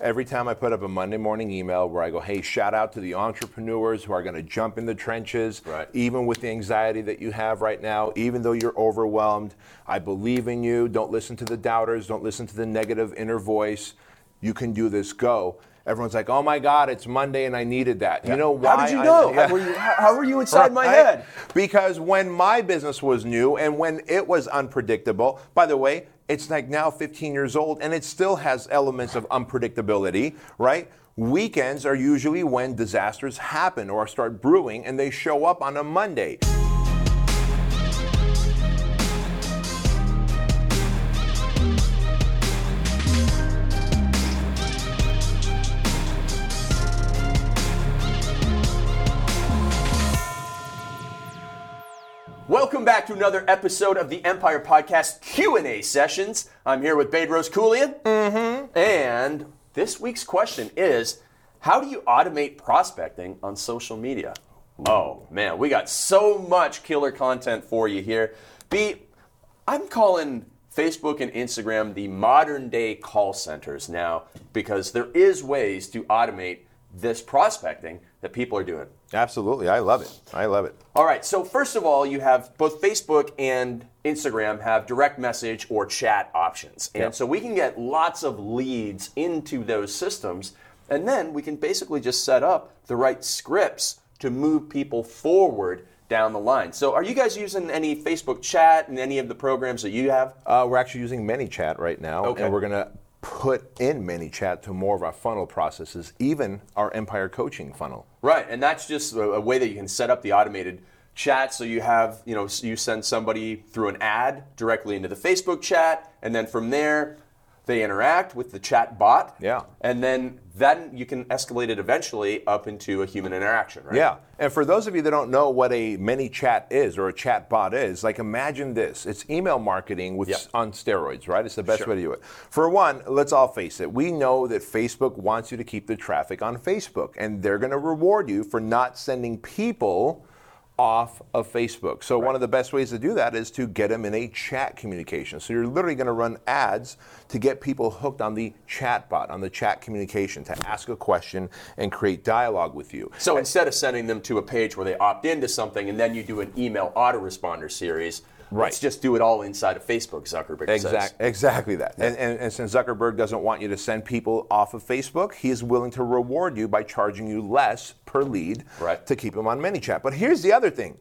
every time I put up a Monday morning email where I go, hey, shout out to the entrepreneurs who are going to jump in the trenches, Right. even with the anxiety that you have right now, even though you're overwhelmed. I believe in you. Don't listen to the doubters. Don't listen to the negative inner voice. You can do this. Go. Everyone's like, oh my God, it's Monday and I needed that. You know why? How did you I- know? yeah. How, were you, how, how were you inside my Right? head? Because when my business was new and when it was unpredictable, by the way, it's like now 15 years old and it still has elements of unpredictability, right? Weekends are usually when disasters happen or start brewing and they show up on a Monday. Back to another episode of the Empire Podcast Q&A sessions. I'm here with Bedros Keuilian. Mm-hmm. And this week's question is, how do you automate prospecting on social media? Oh, man, we got so much killer content for you here. B, I'm calling Facebook and Instagram the modern day call centers now because there is ways to automate this prospecting that people are doing. Absolutely. I love it. I love it. All right, so first of all, you have both Facebook and Instagram have direct message or chat options. And Yep. so we can get lots of leads into those systems, and then we can basically just set up the right scripts to move people forward down the line. So are you guys using any Facebook chat and any of the programs that you have? Uh, we're actually using ManyChat right now, Okay. and we're going to put in ManyChat to more of our funnel processes, even our Empire coaching funnel. Right, and that's just a, a way that you can set up the automated chat. So you have, you know, you send somebody through an ad directly into the Facebook chat, and then from there, they interact with the chat bot. Yeah. And then then you can escalate it eventually up into a human interaction, right? Yeah, and for those of you that don't know what a ManyChat is or a chat bot is, like imagine this: it's email marketing with Yep. on steroids, right? It's the best Sure. way to do it. For one, let's all face it: we know that Facebook wants you to keep the traffic on Facebook, and they're going to reward you for not sending people off of Facebook. So one of the best ways to do that is to get them in a chat communication. So you're literally going to run ads to get people hooked on the chat bot, on the chat communication, to ask a question and create dialogue with you. So instead of sending them to a page where they opt into something and then you do an email autoresponder series, Right. let's just do it all inside of Facebook, Zuckerberg says. Exactly that. And, and, and since Zuckerberg doesn't want you to send people off of Facebook, he is willing to reward you by charging you less per lead Right. to keep them on ManyChat. But here's the other thing.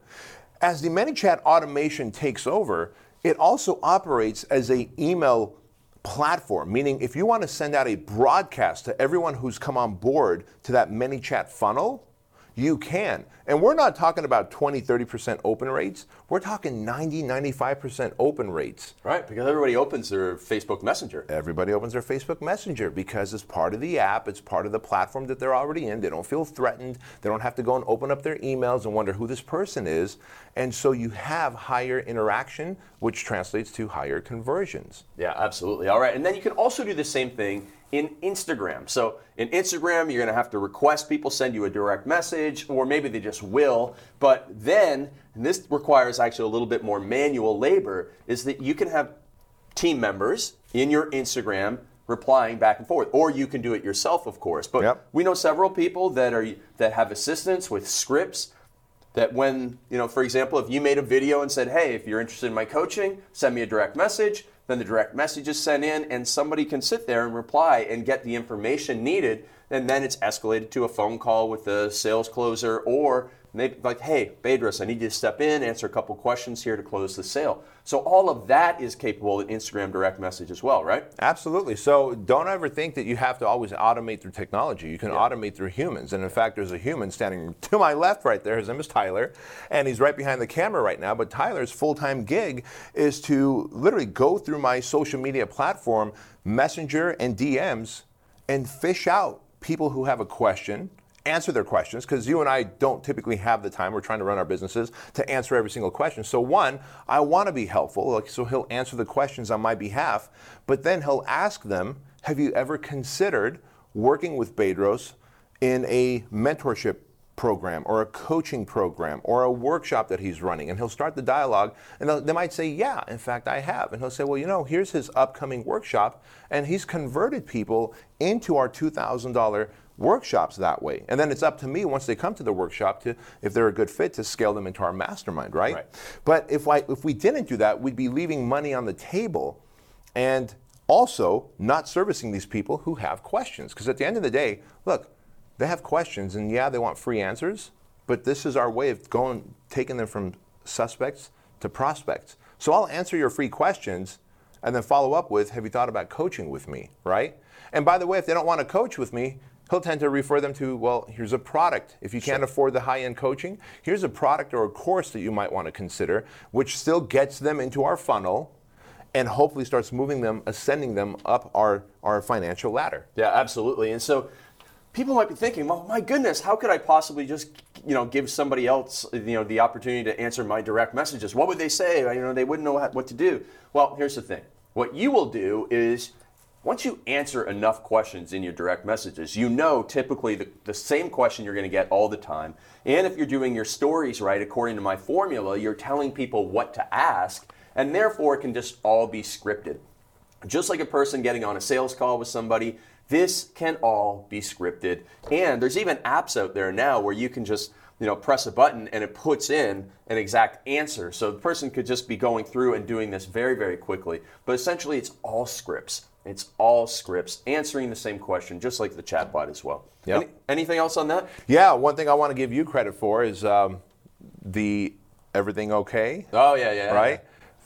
As the ManyChat automation takes over, it also operates as a email platform, meaning if you want to send out a broadcast to everyone who's come on board to that ManyChat funnel, you can. And we're not talking about 20, 30% open rates. We're talking 90, 95% open rates. Right, because everybody opens their Facebook Messenger. Everybody opens their Facebook Messenger because it's part of the app, it's part of the platform that they're already in. They don't feel threatened. They don't have to go and open up their emails and wonder who this person is. And so you have higher interaction, which translates to higher conversions. Yeah, absolutely. All right. And then you can also do the same thing in Instagram. So in Instagram, you're going to have to request people send you a direct message, or maybe they just will. But then, and this requires actually a little bit more manual labor, is that you can have team members in your Instagram replying back and forth or you can do it yourself of course but Yep. we know several people that are that have assistants with scripts that when you know for example if you made a video and said hey if you're interested in my coaching send me a direct message then the direct message is sent in and somebody can sit there and reply and get the information needed. And then it's escalated to a phone call with the sales closer or maybe like hey Bedros I need you to step in answer a couple questions here to close the sale so all of that is capable in Instagram direct message as well right Absolutely. So don't ever think that you have to always automate through technology. You can automate through humans. And in fact, there's a human standing to my left right there. His name is Tyler, and he's right behind the camera right now. But Tyler's full time gig is to literally go through my social media platform, Messenger and DMs, and fish out people who have a question. Answer their questions because you and I don't typically have the time. We're trying to run our businesses to answer every single question. So, one, I want to be helpful. Like, so he'll answer the questions on my behalf, but then he'll ask them, Have you ever considered working with Bedros in a mentorship program or a coaching program or a workshop that he's running and he'll start the dialogue and they might say yeah in fact i have and he'll say well you know here's his upcoming workshop and he's converted people into our $2000 workshops that way. And then it's up to me once they come to the workshop to if they're a good fit to scale them into our mastermind right, Right. but if, I, if we didn't do that we'd be leaving money on the table and also not servicing these people who have questions. Because at the end of the day look they have questions and yeah they want free answers but this is our way of going taking them from suspects to prospects. So i'll answer your free questions and then follow up with have you thought about coaching with me? Right? And by the way if they don't want to coach with me he'll tend to refer them to well here's a product if you can't afford the high-end coaching here's a product or a course that you might want to consider which still gets them into our funnel and hopefully starts moving them, ascending them up our, our financial ladder. Yeah, absolutely. And so people might be thinking, well, my goodness, how could I possibly just, you know, give somebody else, you know, the opportunity to answer my direct messages? What would they say? You know, they wouldn't know what to do. Well, here's the thing. What you will do is once you answer enough questions in your direct messages, you know typically the, the same question you're going to get all the time. And if you're doing your stories right, according to my formula, you're telling people what to ask, and therefore it can just all be scripted. Just like a person getting on a sales call with somebody, this can all be scripted. And there's even apps out there now where you can just you know press a button and it puts in an exact answer. So the person could just be going through and doing this very very quickly. But essentially it's all scripts. It's all scripts answering the same question just like the chatbot as well. Yep. Any- anything else on that? Yeah, one thing I want to give you credit for is um, the everything okay, Oh yeah, yeah. right?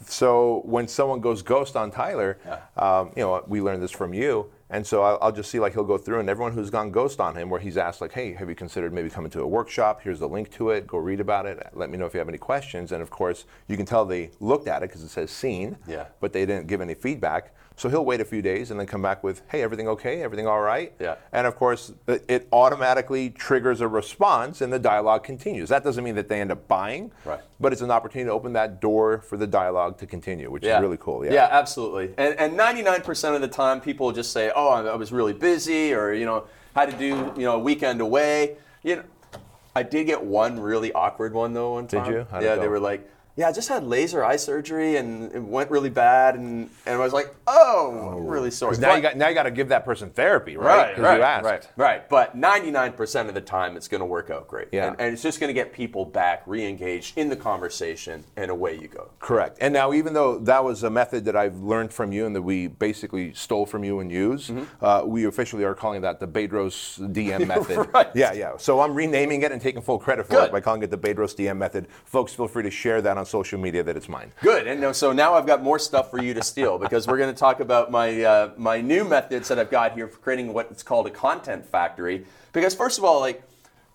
So when someone goes ghost on Tyler, um, you know, we learned this from you. And so I'll, I'll just see like he'll go through and everyone who's gone ghost on him, where he's asked like, "Hey, have you considered maybe coming to a workshop? Here's the link to it. Go read about it. Let me know if you have any questions." And of course, you can tell they looked at it because it says seen, Yeah. but they didn't give any feedback. So he'll wait a few days and then come back with, "Hey, everything okay? Everything all right?" Yeah. And of course, it automatically triggers a response and the dialogue continues. That doesn't mean that they end up buying, Right. but it's an opportunity to open that door for the dialogue to continue, which is really cool. Yeah. Yeah, absolutely. And, and 99% of the time, people just say, "Oh, I I was really busy," or you know, had to do you know a weekend away. You know, I did get one really awkward one though. One time. Did you? How'd yeah, they were like, "Yeah, I just had laser eye surgery and it went really bad," and and I was like, "Oh, I'm really sorry. now But- you got now you got to give that person therapy, right? Right, right, you right, right. But 99% of the time, it's going to work out great. Yeah. And, and it's just going to get people back, re-engaged in the conversation, and away you go. Correct. And now, even though that was a method that I've learned from you and that we basically stole from you and use, Mm-hmm. uh, we officially are calling that the Bedros DM method. Right. Yeah, yeah. So I'm renaming it and taking full credit for Good. it by calling it the Bedros DM method. Folks, feel free to share that on social media that it's mine. Good. And so now I've got more stuff for you to steal because we're going to talk about my uh, my new methods that I've got here for creating what's called a content factory. Because first of all, like,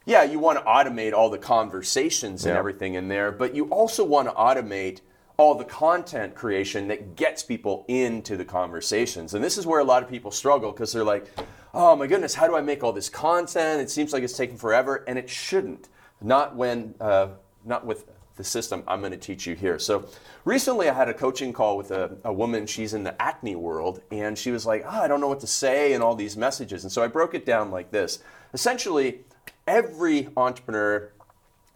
yeah, you want to automate all the conversations and Yeah. everything in there, but you also want to automate all the content creation that gets people into the conversations. And this is where a lot of people struggle because they're like, oh my goodness, how do I make all this content? It seems like it's taking forever, and it shouldn't. Not when, uh, not with the system I'm going to teach you here. So recently I had a coaching call with a, a woman, she's in the acne world, and she was like, oh, I don't know what to say and all these messages. And so I broke it down like this. Essentially, every entrepreneur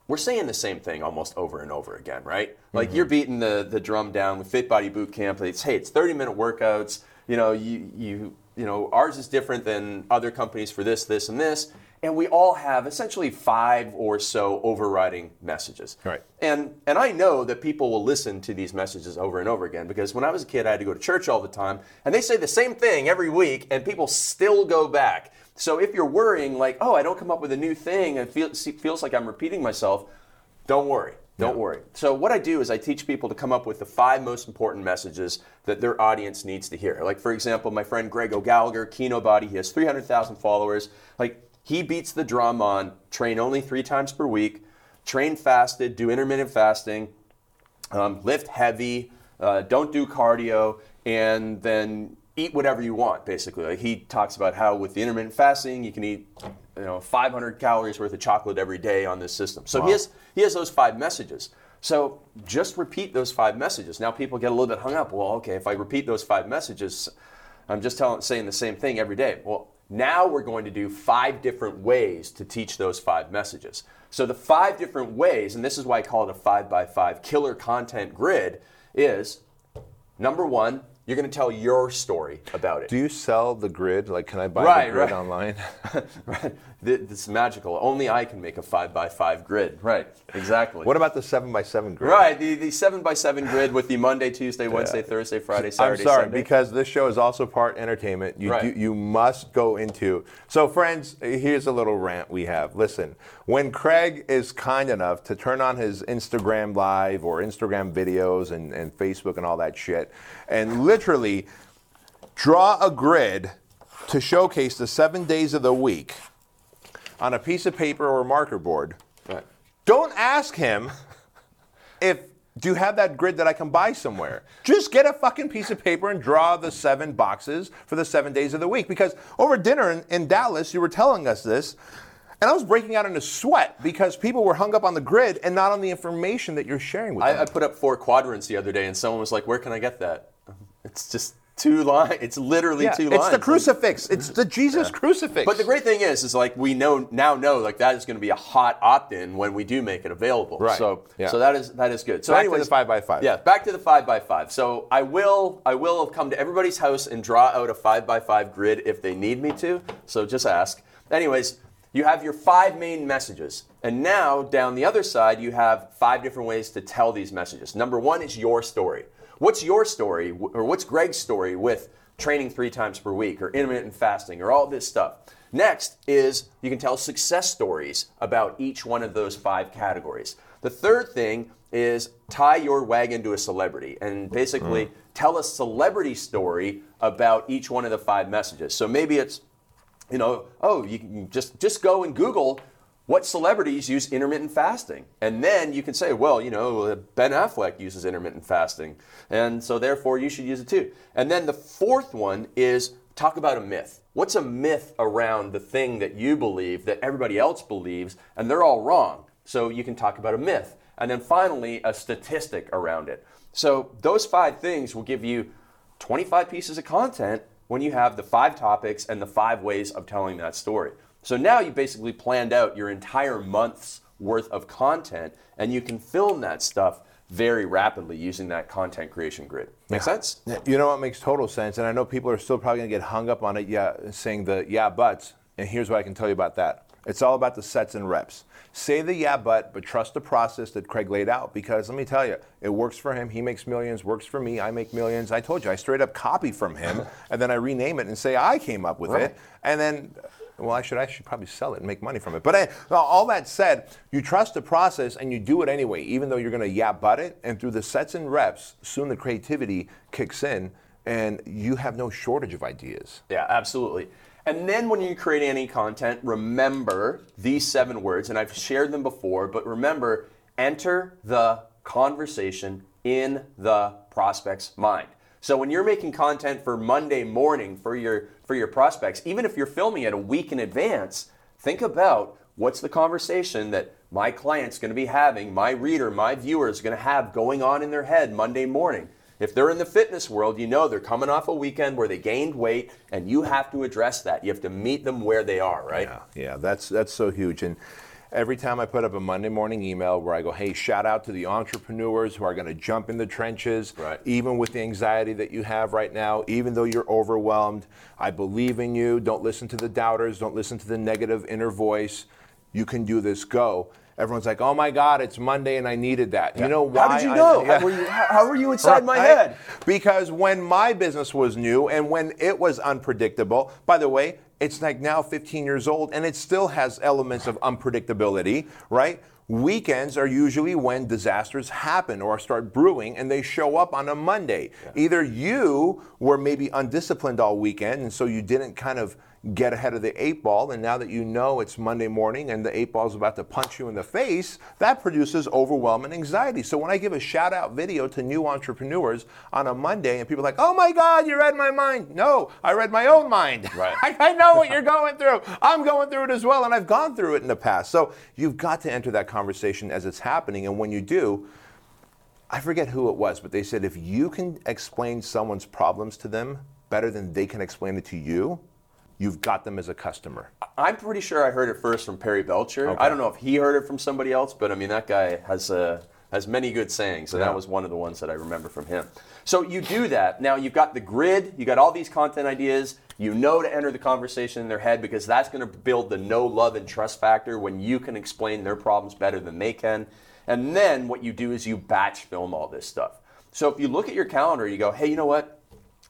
we're saying the same thing almost over and over again, right? Like mm-hmm. you're beating the, the drum down with Fit Body Boot Camp. It's hey, it's 30 minute workouts. You know, you you you know, ours is different than other companies for this, this, and this. And we all have essentially five or so overriding messages. Right. And and I know that people will listen to these messages over and over again because when I was a kid, I had to go to church all the time, and they say the same thing every week, and people still go back. So if you're worrying, like, oh, I don't come up with a new thing, and it feels feels like I'm repeating myself, don't worry. Don't worry. So what I do is I teach people to come up with the five most important messages that their audience needs to hear. Like for example, my friend Greg O'Gallagher, Kino Body, he has 300,000 followers. Like he beats the drum on train only three times per week, train fasted, do intermittent fasting, um, lift heavy, uh, don't do cardio, and then eat whatever you want. Basically, like he talks about how with the intermittent fasting, you can eat, you know, 500 calories worth of chocolate every day on this system. So he has he has those five messages. So just repeat those five messages. Now people get a little bit hung up. Well, okay, if I repeat those five messages, I'm just telling, saying the same thing every day. Well, now we're going to do five different ways to teach those five messages. So the five different ways, and this is why I call it a five by five killer content grid, is number one, you're going to tell your story about it. Do you sell the grid? Like, can I buy Right, the grid right. online? right. Th- This is magical. Only I can make a five by five grid. Right. Exactly. what about the seven by seven grid? Right, the, the seven by seven grid with the Monday, Tuesday, Wednesday, Thursday, Friday, Saturday. I'm sorry Sunday. because this show is also part entertainment. You Right. do, you must go into. So friends, here's a little rant we have. Listen, when Craig is kind enough to turn on his Instagram live or Instagram videos and, and Facebook and all that shit, and literally draw a grid to showcase the seven days of the week on a piece of paper or marker board. Right. Don't ask him if do you have that grid that I can buy somewhere? Just get a fucking piece of paper and draw the seven boxes for the seven days of the week. Because over dinner in, in Dallas, you were telling us this, and I was breaking out into sweat because people were hung up on the grid and not on the information that you're sharing with them. I, I put up four quadrants the other day, and someone was like, "Where can I get that?" It's just two lines. It's literally yeah, two it's lines. the crucifix. It's the Jesus crucifix. But the great thing is, is like we know now know like that is going to be a hot opt-in when we do make it available. Right. So Yeah. so that is that is good. So Back to anyways, the five by five. Yeah, back to the five by five. So I will I will come to everybody's house and draw out a five by five grid if they need me to. So just ask. Anyways, you have your five main messages. And now down the other side, you have five different ways to tell these messages. Number one is your story. What's your story, or what's Greg's story with training three times per week, or intermittent fasting, or all this stuff? Next is you can tell success stories about each one of those five categories. The third thing is tie your wagon to a celebrity and basically hmm. tell a celebrity story about each one of the five messages. So maybe it's you know, oh, you can just just go and Google what celebrities use intermittent fasting, and then you can say, well, you know, Ben Affleck uses intermittent fasting, and so therefore you should use it too. And then the fourth one is talk about a myth. What's a myth around the thing that you believe that everybody else believes, and they're all wrong? So you can talk about a myth, and then finally a statistic around it. So those five things will give you 25 pieces of content when you have the five topics and the five ways of telling that story. So now you basically planned out your entire month's worth of content and you can film that stuff very rapidly using that content creation grid. Make sense? You know what makes total sense, and I know people are still probably going to get hung up on it, yeah, saying the yeah buts. And here's what I can tell you about that. It's all about the sets and reps. Say the yeah but, but trust the process that Craig laid out because let me tell you, it works for him. He makes millions. Works for me. I make millions. I told you, I straight up copy from him, and then I rename it and say I came up with Right. it, and then. Well, I should I should probably sell it and make money from it. But eh, all that said, you trust the process and you do it anyway, even though you're going to yeah butt it. And through the sets and reps, soon the creativity kicks in, and you have no shortage of ideas. Yeah, absolutely. And then when you create any content, remember these seven words, and I've shared them before, but remember enter the conversation in the prospect's mind. So when you're making content for Monday morning for your for your prospects, even if you're filming it a week in advance, think about what's the conversation that my client's going to be having, my reader, my viewer is going to have going on in their head Monday morning. If they're in the fitness world, you know they're coming off a weekend where they gained weight, and you have to address that. You have to meet them where they are, right? Yeah, yeah, that's that's so huge. And every time I put up a Monday morning email where I go, "Hey, shout out to the entrepreneurs who are going to jump in the trenches, Right. even with the anxiety that you have right now, even though you're overwhelmed. I believe in you. Don't listen to the doubters. Don't listen to the negative inner voice. You can do this. Go." Everyone's like, "Oh my God, it's Monday, and I needed that." You know why? How did you I- know? yeah. How, were you, how, how were you inside my Right? head? Because when my business was new and when it was unpredictable, by the way, it's like now 15 years old and it still has elements of unpredictability, right? Weekends are usually when disasters happen or start brewing and they show up on a Monday. Either you were maybe undisciplined all weekend and so you didn't kind of get ahead of the eight ball, and now that you know it's Monday morning and the eight ball is about to punch you in the face, that produces overwhelming anxiety. So when I give a shout out video to new entrepreneurs on a Monday, and people are like, "Oh my God, you read my mind," no, I read my own mind. Right. I, I know what you're going through. I'm going through it as well, and I've gone through it in the past. So you've got to enter that conversation as it's happening, and when you do. I forget who it was, but they said if you can explain someone's problems to them better than they can explain it to you, you've got them as a customer. I'm pretty sure I heard it first from Perry Belcher. Okay. I don't know if he heard it from somebody else, but I mean that guy has uh, has many good sayings, so Yeah. that was one of the ones that I remember from him. So you do that. Now you've got the grid, you got all these content ideas. You know to enter the conversation in their head because that's going to build the know, love, and trust factor when you can explain their problems better than they can. And then what you do is you batch film all this stuff. So if you look at your calendar, you go, hey, you know what?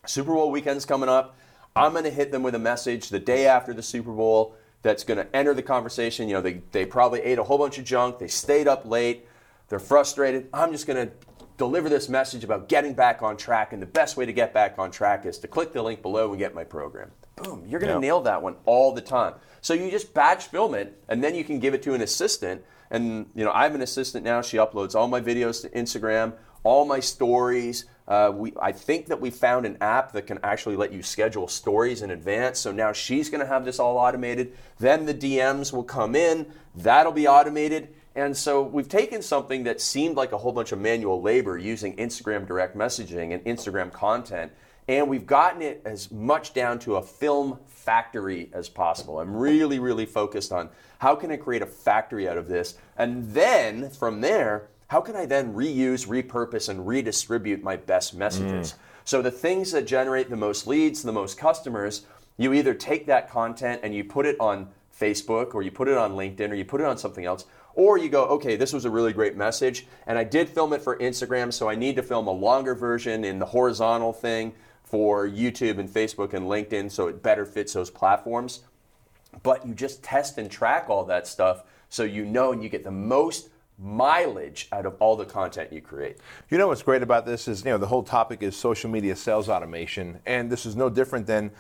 Super Bowl weekend's coming up. I'm going to hit them with a message the day after the Super Bowl that's going to enter the conversation. You know, they, they probably ate a whole bunch of junk, they stayed up late, they're frustrated. I'm just going to deliver this message about getting back on track, and the best way to get back on track is to click the link below and get my program. Boom, you're going to Yeah. nail that one all the time. So you just batch film it, and then you can give it to an assistant. And you know, I have an assistant now. She uploads all my videos to Instagram, all my stories. Uh, we, I think that we found an app that can actually let you schedule stories in advance. So now she's going to have this all automated. Then the DMs will come in. That'll be automated. And so we've taken something that seemed like a whole bunch of manual labor using Instagram direct messaging and Instagram content, and we've gotten it as much down to a film factory as possible. I'm really, really focused on how can I create a factory out of this, and then from there, how can I then reuse, repurpose, and redistribute my best messages? Mm. So the things that generate the most leads, the most customers, you either take that content and you put it on Facebook or you put it on LinkedIn or you put it on something else. Or you go, okay, this was a really great message, and I did film it for Instagram, so I need to film a longer version in the horizontal thing for YouTube and Facebook and LinkedIn so it better fits those platforms. But you just test and track all that stuff so you know and you get the most mileage out of all the content you create. You know what's great about this is, you know, the whole topic is social media sales automation, and this is no different than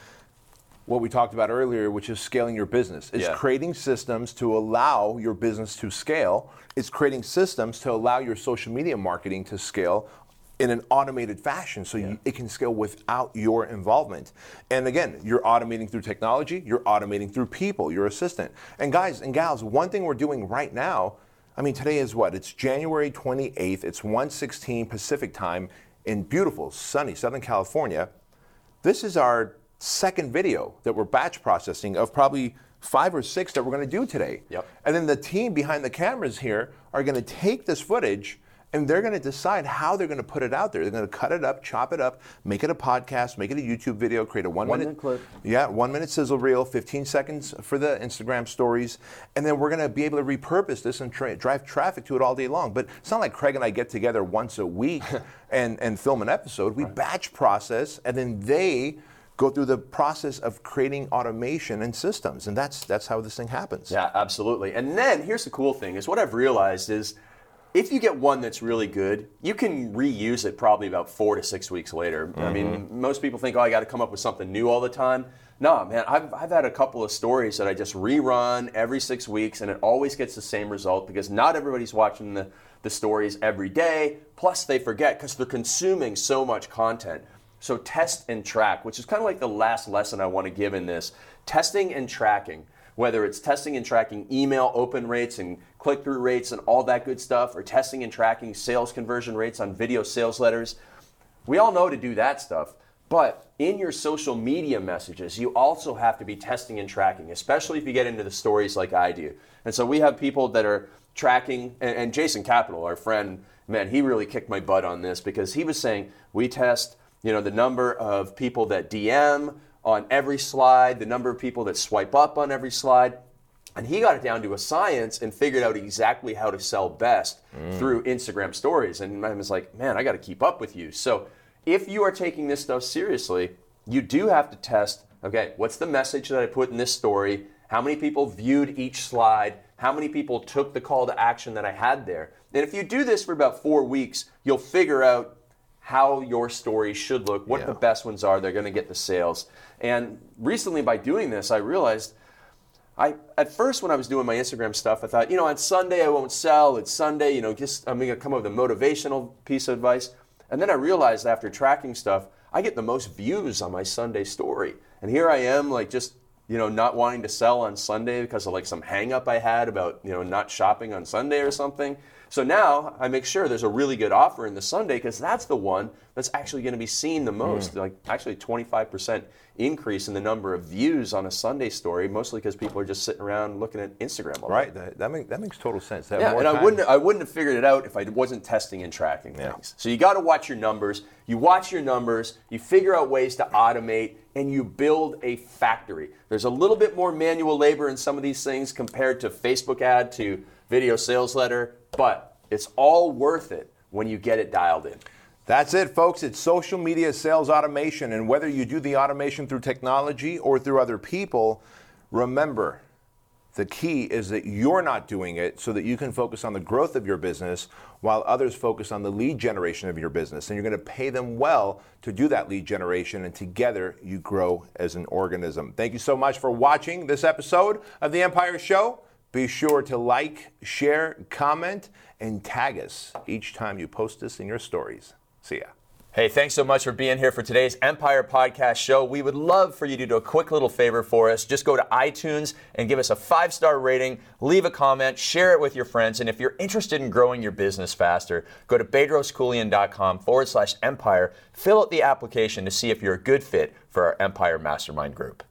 what we talked about earlier, which is scaling your business. It's Yeah. creating systems to allow your business to scale. It's creating systems to allow your social media marketing to scale in an automated fashion so you, it can scale without your involvement. And again, you're automating through technology, you're automating through people, your assistant. And guys and gals, one thing we're doing right now, I mean today is what? It's January 28th. It's 1:16 Pacific time in beautiful sunny Southern California. This is our second video that we're batch processing of probably five or six that we're going to do today. Yep. And then the team behind the cameras here are going to take this footage and they're going to decide how they're going to put it out there. They're going to cut it up, chop it up, make it a podcast, make it a YouTube video, create a one, One minute minute clip. Yeah, one minute sizzle reel, 15 seconds for the Instagram stories, and then we're going to be able to repurpose this and tra- drive traffic to it all day long. But it's not like Craig and I get together once a week and, and film an episode. We batch process, and then they go through the process of creating automation and systems, and that's that's how this thing happens. Yeah, absolutely. And then here's the cool thing is what I've realized is if you get one that's really good, you can reuse it probably about four to six weeks later. I mean, mm-hmm. most people think, oh, I got to come up with something new all the time. No, man, I've, I've had a couple of stories that I just rerun every six weeks, and it always gets the same result because not everybody's watching the, the stories every day. Plus, they forget because they're consuming so much content. So, test and track, which is kind of like the last lesson I want to give in this testing and tracking whether it's testing and tracking email open rates and click through rates and all that good stuff, or testing and tracking sales conversion rates on video sales letters. We all know to do that stuff. But in your social media messages, you also have to be testing and tracking, especially if you get into the stories like I do. And so we have people that are tracking, and, Jason Capital, our friend, man, he really kicked my butt on this because he was saying we test, you know, the number of people that DM on every slide, the number of people that swipe up on every slide. And he got it down to a science and figured out exactly how to sell best mm. through Instagram stories. And I was like, man, I got to keep up with you. So if you are taking this stuff seriously, you do have to test okay, what's the message that I put in this story? How many people viewed each slide? How many people took the call to action that I had there? And if you do this for about four weeks, you'll figure out how your story should look, what Yeah. the best ones are, they're going to get the sales. And recently, by doing this, I realized I at first when I was doing my Instagram stuff, I thought, you know, on Sunday I won't sell. It's Sunday, you know, just I'm gonna come up with a motivational piece of advice. And then I realized after tracking stuff, I get the most views on my Sunday story. And here I am, like just you know, not wanting to sell on Sunday because of like some hang up I had about, you know, not shopping on Sunday or something. So now I make sure there's a really good offer in the Sunday because that's the one that's actually going to be seen the most. Hmm. Like actually 25% increase in the number of views on a Sunday story, mostly because people are just sitting around looking at Instagram all. Right. That, that, make, that makes total sense. Have Yeah, and I wouldn't I wouldn't have figured it out if I wasn't testing and tracking Yeah. things. So you got to watch your numbers. You watch your numbers. You figure out ways to automate, and you build a factory. There's a little bit more manual labor in some of these things compared to Facebook ad to video sales letter, but it's all worth it when you get it dialed in. That's it, folks. It's social media sales automation. And whether you do the automation through technology or through other people, remember the key is that you're not doing it so that you can focus on the growth of your business while others focus on the lead generation of your business. And you're going to pay them well to do that lead generation. And together you grow as an organism. Thank you so much for watching this episode of The Empire Show. Be sure to like, share, comment, and tag us each time you post this in your stories. See ya. Hey, thanks so much for being here for today's Empire Podcast Show. We would love for you to do a quick little favor for us. Just go to iTunes and give us a five star rating, leave a comment, share it with your friends. And if you're interested in growing your business faster, go to bedroskeuilian.com forward slash empire, fill out the application to see if you're a good fit for our Empire Mastermind group.